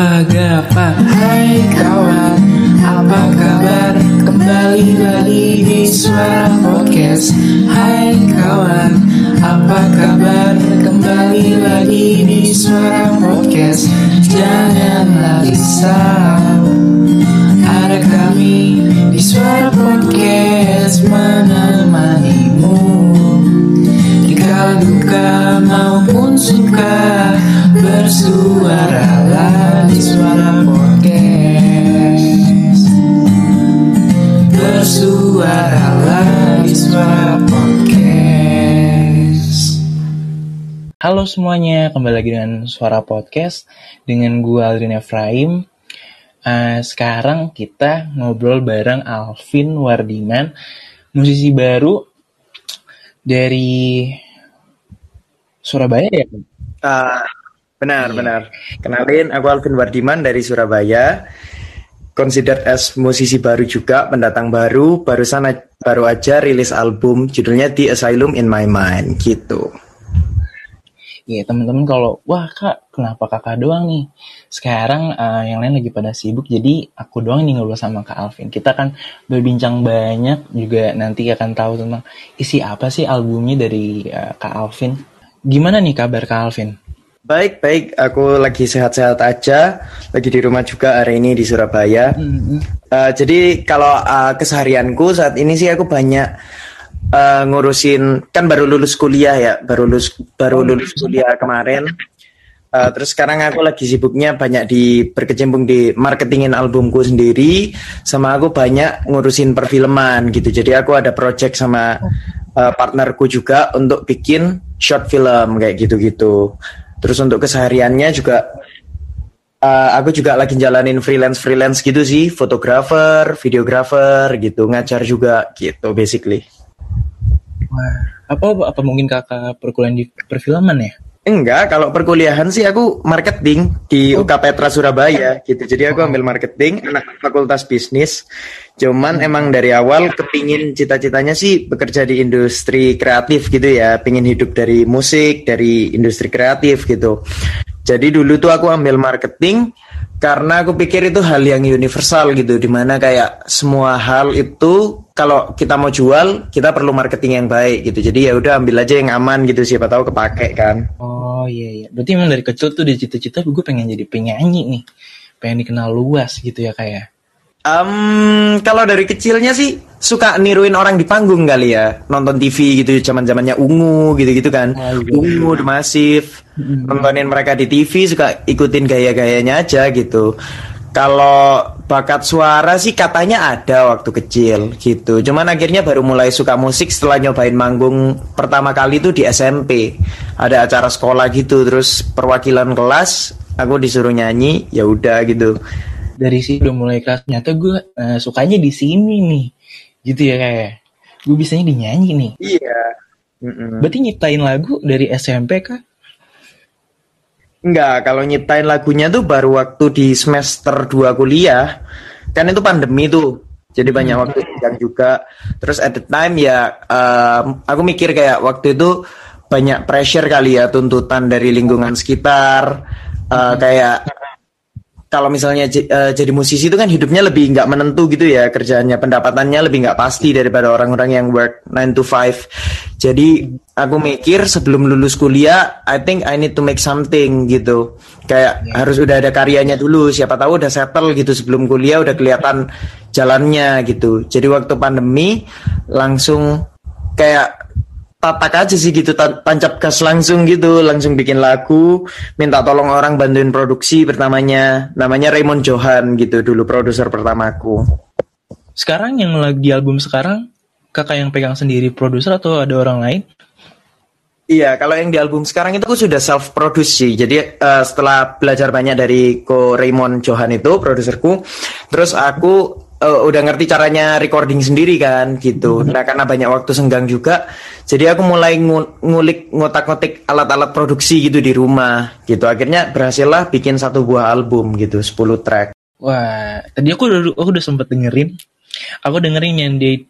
Hai kawan Apa kabar? Kembali lagi di Suara Podcast. Hai kawan Apa kabar? Kembali lagi di Suara Podcast. Janganlah risau. Ada kami di Suara Podcast Menemanimu. Di kala duka maupun suka Bersuaralah di Suara Podcast Bersuaralah di Suara Podcast Halo semuanya, kembali lagi dengan Suara Podcast dengan gue Aldrin Efraim. Eh, sekarang kita ngobrol bareng Alvin Wardiman, musisi baru dari Surabaya ya? Ah, benar, benar. Kenalin, aku Alvin Wardiman dari Surabaya. Considered as musisi baru juga, pendatang baru. Barusan baru aja rilis album, judulnya The Asylum in My Mind, gitu. Iya teman-teman kalau wah kak kenapa kakak doang nih sekarang eh, yang lain lagi pada sibuk jadi aku doang nih ngobrol sama kak Alvin kita kan berbincang banyak juga nanti akan tahu tentang isi apa sih albumnya dari eh, kak Alvin gimana nih kabar kak Alvin Baik, baik. Aku lagi sehat-sehat aja. Lagi di rumah juga hari ini di Surabaya. Eh, jadi kalau eh, keseharianku saat ini sih aku banyak eh, ngurusin kan baru lulus kuliah ya, baru lulus baru lulus kuliah kemarin. Eh, terus sekarang aku lagi sibuknya banyak di berkecimpung di marketingin albumku sendiri, sama aku banyak ngurusin perfilman gitu. Jadi aku ada project sama eh, partnerku juga untuk bikin short film kayak gitu-gitu. Terus untuk kesehariannya juga eh, aku juga lagi jalanin freelance freelance gitu sih, fotografer, videografer gitu, ngajar juga gitu basically. wah apa apa mungkin kakak perkuliahan di perfilman ya Enggak, kalau perkuliahan sih aku marketing di UK Petra Surabaya gitu. Jadi aku ambil marketing, anak fakultas bisnis. Cuman emang dari awal kepingin cita-citanya sih bekerja di industri kreatif gitu ya. Pingin hidup dari musik, dari industri kreatif gitu. Jadi dulu tuh aku ambil marketing karena aku pikir itu hal yang universal gitu. Di mana kayak semua hal itu kalau kita mau jual, kita perlu marketing yang baik gitu. Jadi ya udah ambil aja yang aman gitu. Siapa tahu kepake kan. oh iya iya berarti emang dari kecil tuh di cita-cita gue pengen jadi penyanyi nih pengen dikenal luas gitu ya kayak Em, kalau dari kecilnya sih suka niruin orang di panggung kali ya, nonton TV gitu, zaman zamannya ungu gitu-gitu kan, Oh, iya. ungu, The Massive, nontonin mereka di TV suka ikutin gaya-gayanya aja gitu. Kalau bakat suara sih katanya ada waktu kecil gitu, cuman akhirnya baru mulai suka musik setelah nyobain manggung pertama kali itu di SMP, ada acara sekolah gitu, terus perwakilan kelas, aku disuruh nyanyi, ya udah gitu. Dari sini udah mulai kelas ternyata gue eh, sukanya di sini nih gitu ya kayak gue bisanya dinyanyi nih Iya. Mm-mm. berarti nyiptain lagu dari SMP kah Enggak, kalau nyiptain lagunya tuh baru waktu di semester 2 kuliah. Kan itu pandemi tuh. Jadi banyak waktu senggang juga. Terus at the time ya em, aku mikir kayak waktu itu banyak pressure kali ya tuntutan dari lingkungan sekitar. Eh, kayak kalau misalnya j- eh, jadi musisi itu kan hidupnya lebih nggak menentu gitu ya kerjaannya pendapatannya lebih nggak pasti daripada orang-orang yang work 9 to 5 jadi aku mikir sebelum lulus kuliah I think I need to make something gitu. Kayak harus udah ada karyanya dulu siapa tahu udah settle gitu sebelum kuliah udah kelihatan jalannya gitu. Jadi waktu pandemi langsung kayak tatak aja sih gitu tan- tancap gas langsung gitu langsung bikin lagu minta tolong orang bantuin produksi pertamanya namanya Raymond Johan gitu dulu produser pertamaku sekarang yang lagi album sekarang kakak yang pegang sendiri produser atau ada orang lain Iya, kalau yang di album sekarang itu aku sudah self produce sih. Jadi eh, setelah belajar banyak dari ko Raymond Johan itu produserku, terus aku eh, udah ngerti caranya recording sendiri kan gitu. Nah, karena banyak waktu senggang juga, jadi aku mulai ngu- ngulik ngotak-ngotik alat-alat produksi gitu di rumah gitu. Akhirnya berhasillah bikin satu buah album gitu, 10 track. wah tadi aku udah aku udah sempet dengerin aku dengerin yang dia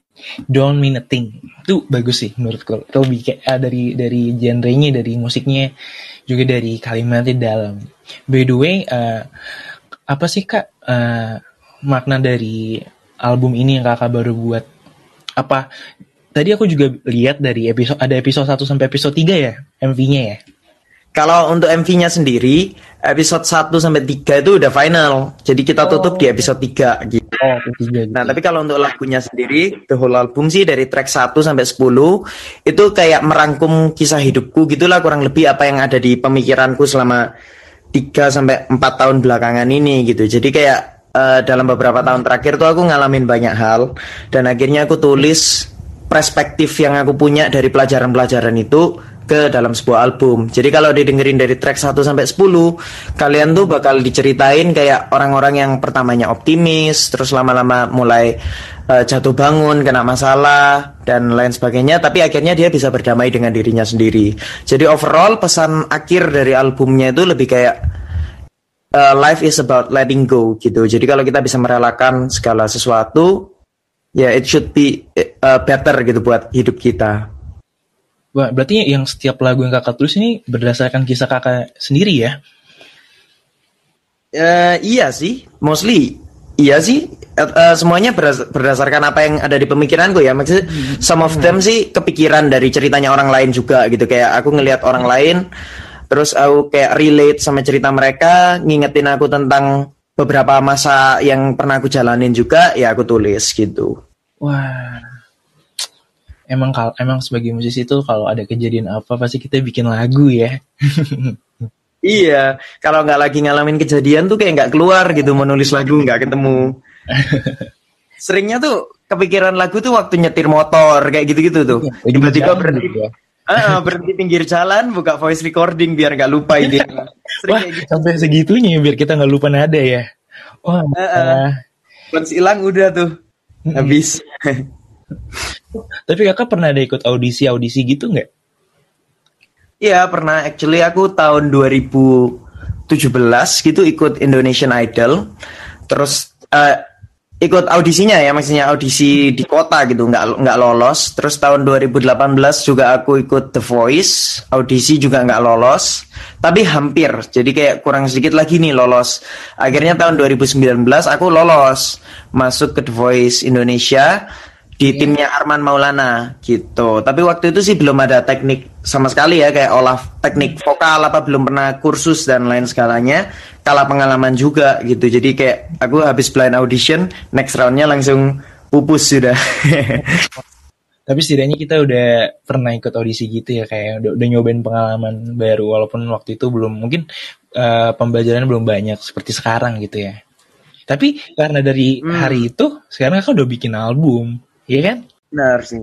Don't Mean a Thing itu bagus sih menurutku itu lebih kayak ah, dari dari genrenya dari musiknya juga dari kalimatnya dalam by the way eh, apa sih kak eh, makna dari album ini yang kakak baru buat? Apa tadi aku juga lihat dari episode ada episode 1 sampai episode 3 ya MV-nya ya. Kalau untuk MV-nya sendiri, episode 1 sampai 3 itu udah final. Jadi kita tutup di episode 3 gitu. Oh, ketiga. Nah, tapi kalau untuk lagunya sendiri, the whole album sih dari track 1 sampai 10 itu kayak merangkum kisah hidupku gitulah kurang lebih apa yang ada di pemikiranku selama 3 sampai 4 tahun belakangan ini gitu. Jadi kayak eh, dalam beberapa tahun terakhir tuh aku ngalamin banyak hal dan akhirnya aku tulis perspektif yang aku punya dari pelajaran-pelajaran itu ke dalam sebuah album. Jadi kalau didengerin dari track 1 sampai 10, kalian tuh bakal diceritain kayak orang-orang yang pertamanya optimis, terus lama-lama mulai eh, jatuh bangun, kena masalah dan lain sebagainya, tapi akhirnya dia bisa berdamai dengan dirinya sendiri. Jadi overall pesan akhir dari albumnya itu lebih kayak eh, life is about letting go gitu. Jadi kalau kita bisa merelakan segala sesuatu, ya it should be eh, better gitu buat hidup kita. Wah, berarti yang setiap lagu yang kakak tulis ini berdasarkan kisah kakak sendiri ya? Eh, iya sih, mostly iya sih. Eh, semuanya berdas- berdasarkan apa yang ada di pemikiranku ya. Maksudnya some of them sih kepikiran dari ceritanya orang lain juga gitu. Kayak aku ngelihat orang lain, terus aku kayak relate sama cerita mereka, ngingetin aku tentang beberapa masa yang pernah aku jalanin juga, ya aku tulis gitu. Wah, emang kal emang sebagai musisi itu kalau ada kejadian apa pasti kita bikin lagu ya. Iya, kalau nggak lagi ngalamin kejadian tuh kayak nggak keluar gitu mau nulis lagu nggak ketemu. Seringnya tuh kepikiran lagu tuh waktu nyetir motor kayak gitu-gitu tuh. Lagi Tiba-tiba berhenti, gitu ya. Ah, berhenti pinggir jalan, buka voice recording biar nggak lupa ide. Wah, gitu. sampai segitunya biar kita nggak lupa nada ya. Wah, Heeh. ah. Once hilang udah tuh habis. tapi kakak pernah ada ikut audisi audisi gitu nggak? Iya pernah. Actually aku tahun 2017 gitu ikut Indonesian Idol. Terus eh, ikut audisinya ya, maksudnya audisi di kota gitu, nggak nggak lolos. Terus tahun 2018 juga aku ikut The Voice, audisi juga nggak lolos. Tapi hampir, jadi kayak kurang sedikit lagi nih lolos. Akhirnya tahun 2019 aku lolos masuk ke The Voice Indonesia di timnya Arman Maulana gitu. Tapi waktu itu sih belum ada teknik sama sekali ya kayak olah teknik vokal apa belum pernah kursus dan lain segalanya. Kalah pengalaman juga gitu. Jadi kayak aku habis blind audition, next roundnya langsung pupus sudah. Tapi setidaknya kita udah pernah ikut audisi gitu ya kayak udah, udah nyobain pengalaman baru walaupun waktu itu belum mungkin eh, pembelajaran belum banyak seperti sekarang gitu ya. Tapi karena dari Hmm. hari itu sekarang kakak udah bikin album, ya kan? Benar sih.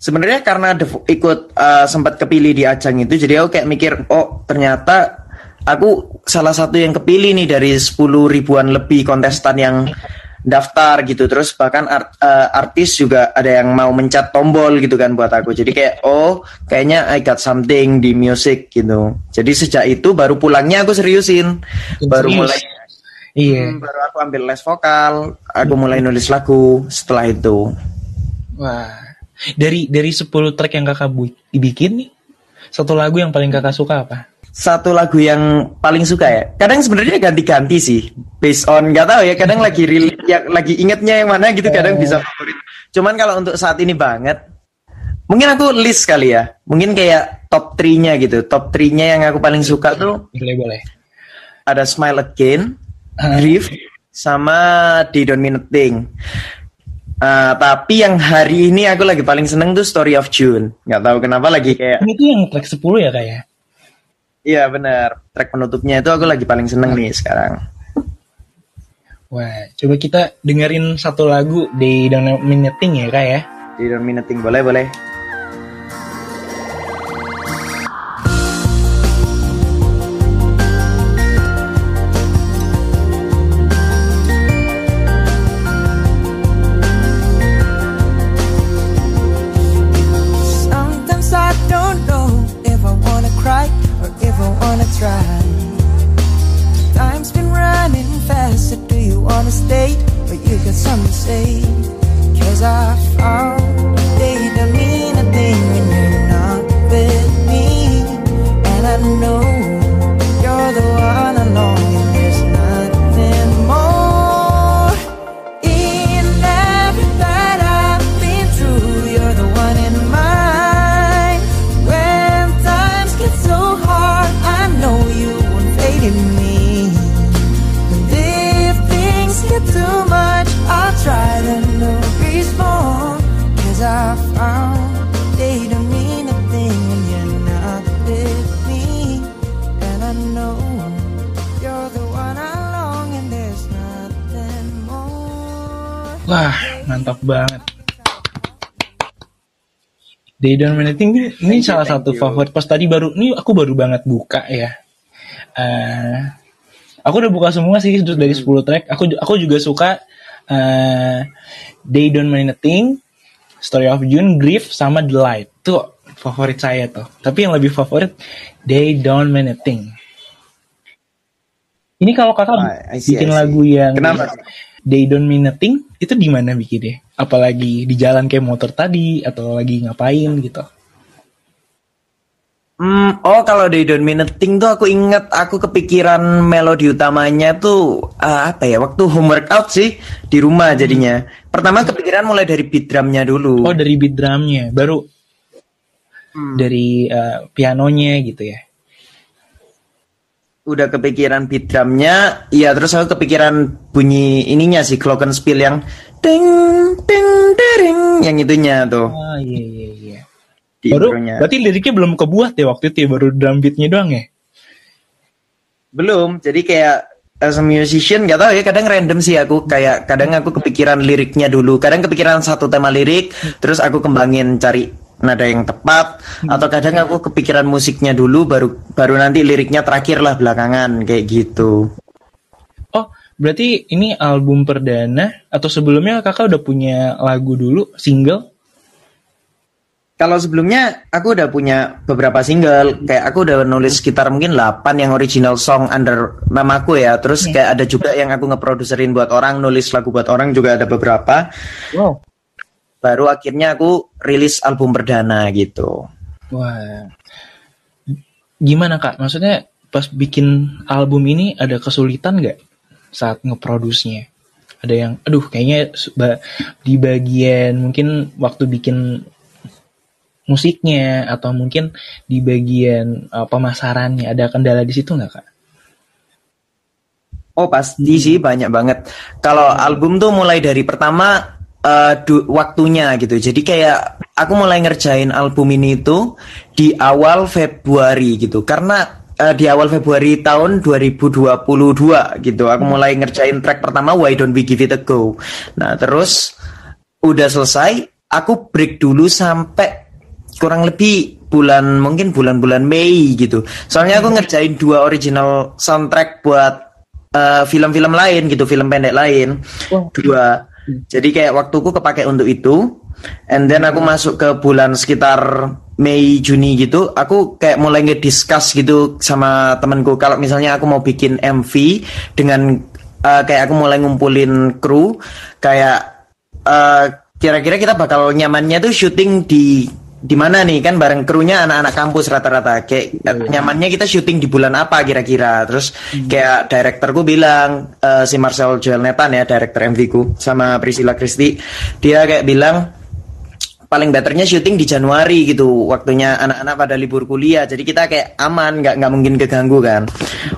Sebenarnya karena ikut uh, sempat kepilih di ajang itu, jadi aku kayak mikir, oh ternyata aku salah satu yang kepilih nih dari 10 ribuan lebih kontestan yang daftar gitu. Terus bahkan art- uh, artis juga ada yang mau mencet tombol gitu kan buat aku. Jadi kayak oh kayaknya I got something di music gitu. Jadi sejak itu baru pulangnya aku seriusin, baru Serius? mulai Iya. Hmm, baru aku ambil les vokal, aku mulai nulis lagu setelah itu. Wah. Dari dari 10 track yang kakak bu- bikin nih, satu lagu yang paling kakak suka apa? satu lagu yang paling suka ya. Kadang sebenarnya ganti-ganti sih, based on nggak tahu ya. Kadang lagi yang lagi ingetnya yang mana gitu. Kadang bisa favorit. Cuman kalau untuk saat ini banget, mungkin aku list kali ya. Mungkin kayak top 3-nya gitu. Top 3-nya yang aku paling suka tuh Boleh boleh. ada Smile Again, Ah. Grief, sama They Don't Mean a Thing. Ah, tapi yang hari ini aku lagi paling seneng tuh Story of June. Nggak tahu kenapa lagi kayak Ini tuh yang track 10 ya kak ya? Iya benar. Track penutupnya itu aku lagi paling seneng nih sekarang. Wah, coba kita dengerin satu lagu di Thing ya kak ya? Di Thing boleh boleh. Mantap banget. They Don't Mean a Thing ini, ini Thank you, salah thank satu you. favorit pas tadi baru ini aku baru banget buka ya. Eh, aku udah buka semua sih dari 10 track. Aku aku juga suka eh, They Don't Mean a Thing, Story of June, Grief sama The Light. Tuh favorit saya tuh. Tapi yang lebih favorit They Don't Mean a Thing. Ini kalau kakak Ah, see, bikin lagu yang Kenapa? They Don't Mean a Thing itu di mana bikinnya? Apalagi di jalan kayak motor tadi atau lagi ngapain gitu? Hmm, oh kalau They Don't Mean a Thing tuh aku inget aku kepikiran melodi utamanya tuh eh, apa ya waktu home workout sih di rumah jadinya. Pertama kepikiran mulai dari beat drumnya dulu. Oh dari beat drumnya, baru Hmm. dari eh, pianonya gitu ya? Udah kepikiran beat drumnya, iya terus aku kepikiran bunyi ininya sih glockenspiel yang ding ding dering yang itunya tuh Ah iya iya iya. di Baru intronya. berarti liriknya belum kebuat ya waktu itu ya baru drum beatnya doang ya? Belum, jadi kayak as a musician gak tahu ya kadang random sih aku kayak kadang aku kepikiran liriknya dulu, kadang kepikiran satu tema lirik, terus aku kembangin cari nada yang tepat, atau kadang aku kepikiran musiknya dulu baru baru nanti liriknya terakhir lah belakangan kayak gitu. Oh berarti ini album perdana atau sebelumnya kakak udah punya lagu dulu single? Kalau sebelumnya aku udah punya beberapa single, kayak aku udah nulis sekitar mungkin 8 yang original song under namaku ya. Terus kayak ada juga yang aku ngeproduserin buat orang, nulis lagu buat orang juga ada beberapa. Wow. Baru akhirnya aku rilis album perdana gitu. Wah. Gimana kak? Maksudnya pas bikin album ini ada kesulitan nggak saat ngeproduksinya? Ada yang, aduh kayaknya di bagian mungkin waktu bikin musiknya atau mungkin di bagian uh, pemasarannya ada kendala di situ nggak kak? Oh pasti sih banyak banget. Kalau album tuh mulai dari pertama du- waktunya gitu. Jadi kayak aku mulai ngerjain album ini tuh di awal Februari gitu. Karena eh, di awal Februari tahun 2022 gitu. Aku mulai ngerjain track pertama Why Don't We Give It a Go. Nah terus udah selesai, aku break dulu sampai kurang lebih bulan mungkin bulan-bulan Mei gitu. Soalnya aku ngerjain dua original soundtrack buat eh, film-film lain gitu, film pendek lain. Wow. Dua. Jadi kayak waktuku kepake untuk itu. And then aku masuk ke bulan sekitar Mei Juni gitu, aku kayak mulai ngediscuss gitu sama temanku kalau misalnya aku mau bikin MV dengan eh, kayak aku mulai ngumpulin kru kayak eh, kira-kira kita bakal nyamannya tuh syuting di di mana nih kan bareng krunya anak-anak kampus rata-rata. Kayak nyamannya kita syuting di bulan apa kira-kira. Terus kayak direkturku bilang eh, si Marcel Joel Netan ya direktur MV ku sama Priscilla Christy dia kayak bilang paling betternya syuting di Januari gitu. Waktunya anak-anak pada libur kuliah. Jadi kita kayak aman nggak nggak mungkin keganggu kan.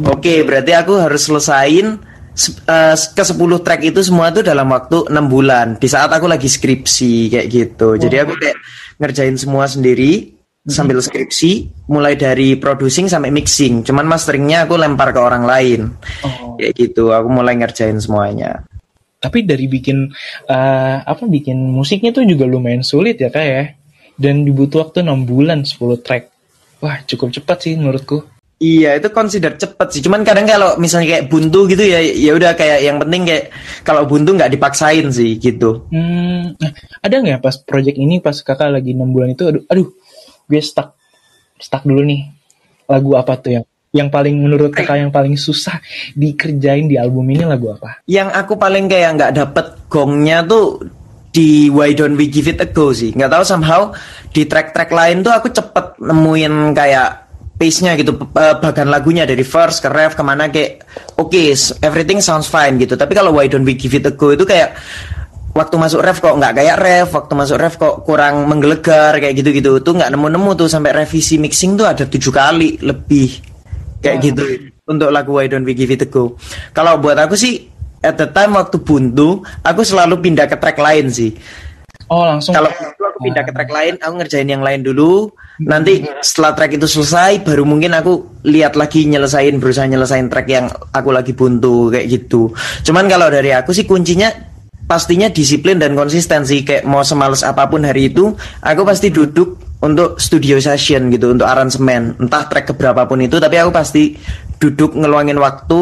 Oke berarti aku harus selesain se- eh, ke 10 track itu semua tuh dalam waktu enam bulan di saat aku lagi skripsi kayak gitu. Jadi aku kayak ngerjain semua sendiri sambil skripsi mulai dari producing sampai mixing cuman masteringnya aku lempar ke orang lain Oh. kayak gitu aku mulai ngerjain semuanya Tapi dari bikin eh, apa bikin musiknya tuh juga lumayan sulit ya kak ya. Dan dibutuh waktu 6 bulan 10 track. Wah cukup cepat sih menurutku. Iya itu consider cepet sih. Cuman kadang kalau misalnya kayak buntu gitu ya, ya udah kayak yang penting kayak kalau buntu nggak dipaksain sih gitu. Hmm, nah, ada nggak pas project ini pas kakak lagi 6 bulan itu aduh, aduh gue stuck stuck dulu nih lagu apa tuh yang yang paling menurut kakak yang paling susah dikerjain di album ini lagu apa? Yang aku paling kayak nggak dapet gongnya tuh di Why Don't We Give It a Go sih. Nggak tahu somehow di track-track lain tuh aku cepet nemuin kayak pace-nya gitu eh, bagian lagunya dari verse ke ref ke mana kayak oke s- everything sounds fine gitu. Tapi kalau Why Don't We Give It a Go? Itu kayak waktu masuk ref kok nggak kayak ref waktu masuk ref kok kurang menggelegar kayak gitu-gitu. Tuh nggak nemu-nemu tuh sampai revisi mixing tuh ada tujuh kali lebih kayak gitu untuk lagu Why Don't We Give It a Go. Kalau buat aku sih at the time waktu buntu aku selalu pindah ke track lain sih. Oh langsung kalau pindah ke track lain, aku ngerjain yang lain dulu. Nanti setelah track itu selesai, baru mungkin aku lihat lagi nyelesain, berusaha nyelesain track yang aku lagi buntu kayak gitu. Cuman kalau dari aku sih kuncinya pastinya disiplin dan konsistensi kayak mau semales apa pun hari itu aku pasti duduk untuk studio session gitu untuk aransemen. Entah track keberapapun itu tapi aku pasti duduk ngeluangin waktu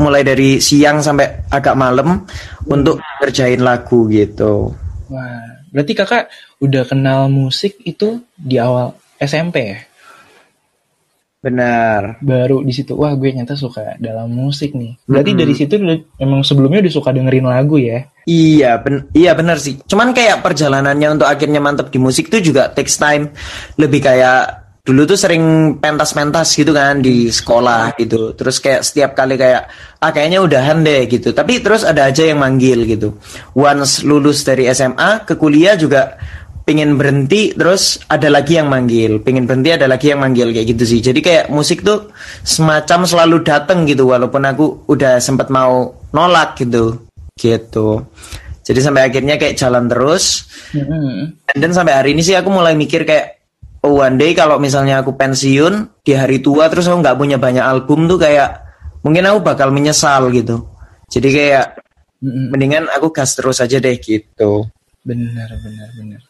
mulai dari siang sampai agak malam untuk ngerjain lagu gitu. Wah, berarti kakak udah kenal musik itu di awal SMP ya? benar Baru di situ, wah gue nyata suka dalam musik nih. Berarti Mm-mm. dari situ emang sebelumnya udah suka dengerin lagu ya? Iya, ben iya benar sih. Cuman kayak perjalanannya untuk akhirnya mantep di musik itu juga takes time. Lebih kayak dulu tuh sering pentas-pentas gitu kan di sekolah gitu. Terus kayak setiap kali kayak ah kayaknya udahan deh gitu. Tapi terus ada aja yang manggil gitu. Once lulus dari SMA ke kuliah juga pengen berhenti terus ada lagi yang manggil pengen berhenti ada lagi yang manggil kayak gitu sih jadi kayak musik tuh semacam selalu dateng gitu walaupun aku udah sempet mau nolak gitu gitu jadi sampai akhirnya kayak jalan terus Mm-mm. dan sampai hari ini sih aku mulai mikir kayak oh one day kalau misalnya aku pensiun di hari tua terus aku nggak punya banyak album tuh kayak mungkin aku bakal menyesal gitu jadi kayak mendingan aku gas terus aja deh gitu Benar, benar, benar.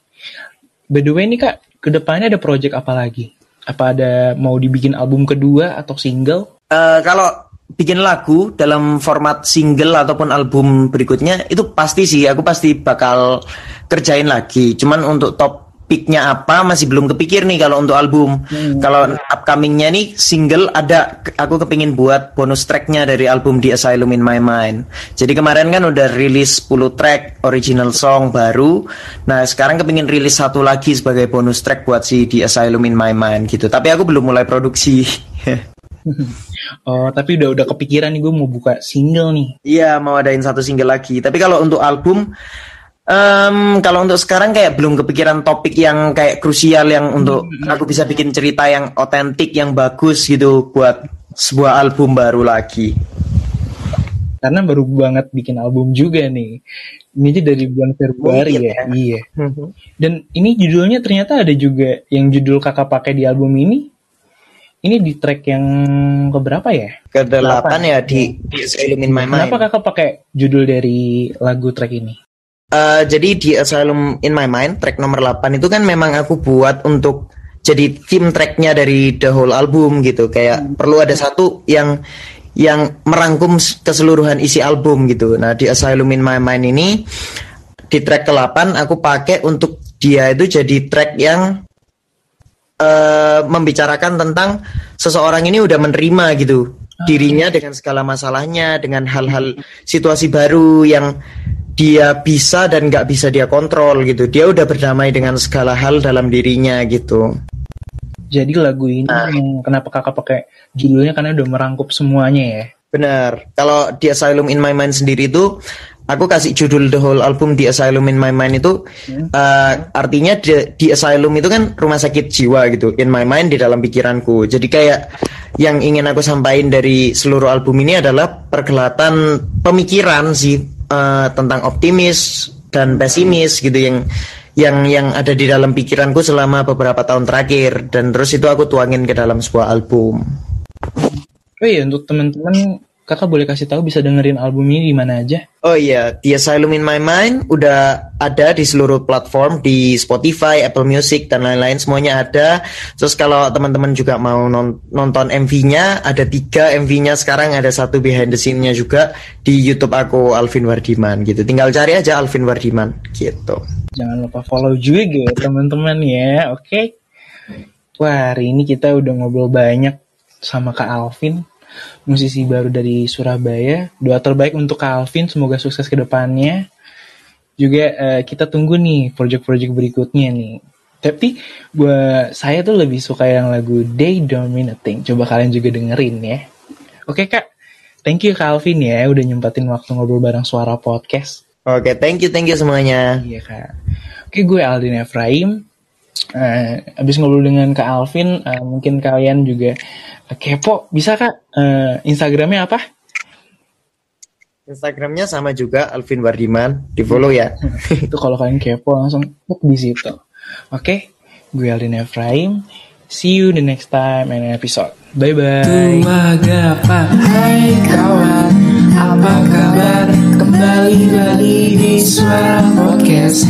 By the way nih kak, ke depannya ada project apa lagi? Apa ada mau dibikin album kedua atau single? Eh, kalau bikin lagu dalam format single ataupun album berikutnya itu pasti sih aku pasti bakal kerjain lagi. Cuman untuk topiknya apa masih belum kepikir nih kalau untuk album. Kalau upcomingnya nih single ada aku kepingin buat bonus tracknya dari album The Asylum in My Mind. Jadi kemarin kan udah rilis 10 track original song baru. Nah sekarang kepingin rilis satu lagi sebagai bonus track buat si The Asylum in My Mind gitu. Tapi aku belum mulai produksi. Oh, tapi udah udah kepikiran nih gue mau buka single nih. Iya mau adain satu single lagi. Tapi kalau untuk album, em, kalau untuk sekarang kayak belum kepikiran topik yang kayak krusial yang untuk aku bisa bikin cerita yang otentik, yang bagus gitu buat sebuah album baru lagi. Karena baru banget bikin album juga nih. Ini aja dari bulan Februari Mungkin ya. ya. Iya. Dan ini judulnya ternyata ada juga yang judul kakak pakai di album ini. Ini di track yang keberapa ya? Kedelapan ya di, di in My Mind. Kenapa kakak pakai judul dari lagu track ini? Eh, jadi di Asylum in My Mind track nomor 8 itu kan memang aku buat untuk jadi theme tracknya dari the whole album gitu. Kayak perlu ada satu yang yang merangkum keseluruhan isi album gitu. Nah di Asylum in My Mind ini di track ke-8 aku pakai untuk dia itu jadi track yang eh, membicarakan tentang seseorang ini udah menerima gitu. Dirinya dengan segala masalahnya dengan hal-hal situasi baru yang dia bisa dan nggak bisa dia kontrol gitu. Dia udah berdamai dengan segala hal dalam dirinya gitu. Jadi lagu ini yang kenapa kakak pakai judulnya? Karena udah merangkup semuanya ya. benar. Kalau di Asylum in My Mind sendiri itu aku kasih judul the whole album di Asylum in My Mind itu eh, artinya di, di Asylum itu kan rumah sakit jiwa gitu in my mind di dalam pikiranku. Jadi kayak yang ingin aku sampaikan dari seluruh album ini adalah pergelatan pemikiran sih eh, tentang optimis dan pesimis gitu yang yang yang ada di dalam pikiranku selama beberapa tahun terakhir dan terus itu aku tuangin ke dalam sebuah album. Oh iya untuk teman-teman kakak boleh kasih tahu bisa dengerin album ini di mana aja? Oh iya, The Asylum in My Mind udah ada di seluruh platform di Spotify, Apple Music dan lain-lain semuanya ada. Terus kalau teman-teman juga mau non- nonton MV-nya, ada tiga MV-nya sekarang ada satu behind the scene-nya juga di YouTube aku Alvin Wardiman gitu. Tinggal cari aja Alvin Wardiman gitu. Jangan lupa follow juga teman-teman ya, oke? Wah hari ini kita udah ngobrol banyak sama Kak Alvin, musisi baru dari Surabaya. Doa terbaik untuk Kak Alvin, semoga sukses ke depannya. Juga eh, kita tunggu nih project-project berikutnya nih. Tapi buat saya tuh lebih suka yang lagu a Thing. Coba kalian juga dengerin ya. Oke Kak, thank you Kak Alvin ya udah nyempatin waktu ngobrol bareng Suara Podcast. Oke, thank you, thank you semuanya. Iya kak. Oke gue Aldin Efraim. Eh, abis ngobrol dengan Kak Alvin, eh, mungkin kalian juga kepo. Bisa kak? Eh, Instagramnya apa? Instagramnya sama juga Alvin Wardiman, di follow ya. Itu kalau kalian kepo langsung klik di situ. Oke, gue Aldin Efraim. See you the next time and episode. Bye bye. Magapa Hai kawan Apa kabar Kembali lagi di suara Podcast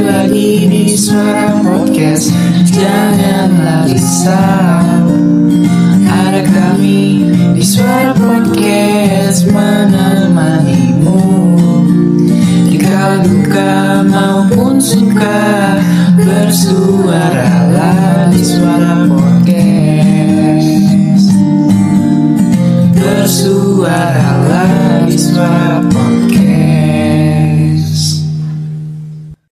lagi di Suara Podcast. Janganlah risau Ada kami di Suara Podcast Menemanimu. Di kala duka maupun suka Bersuaralah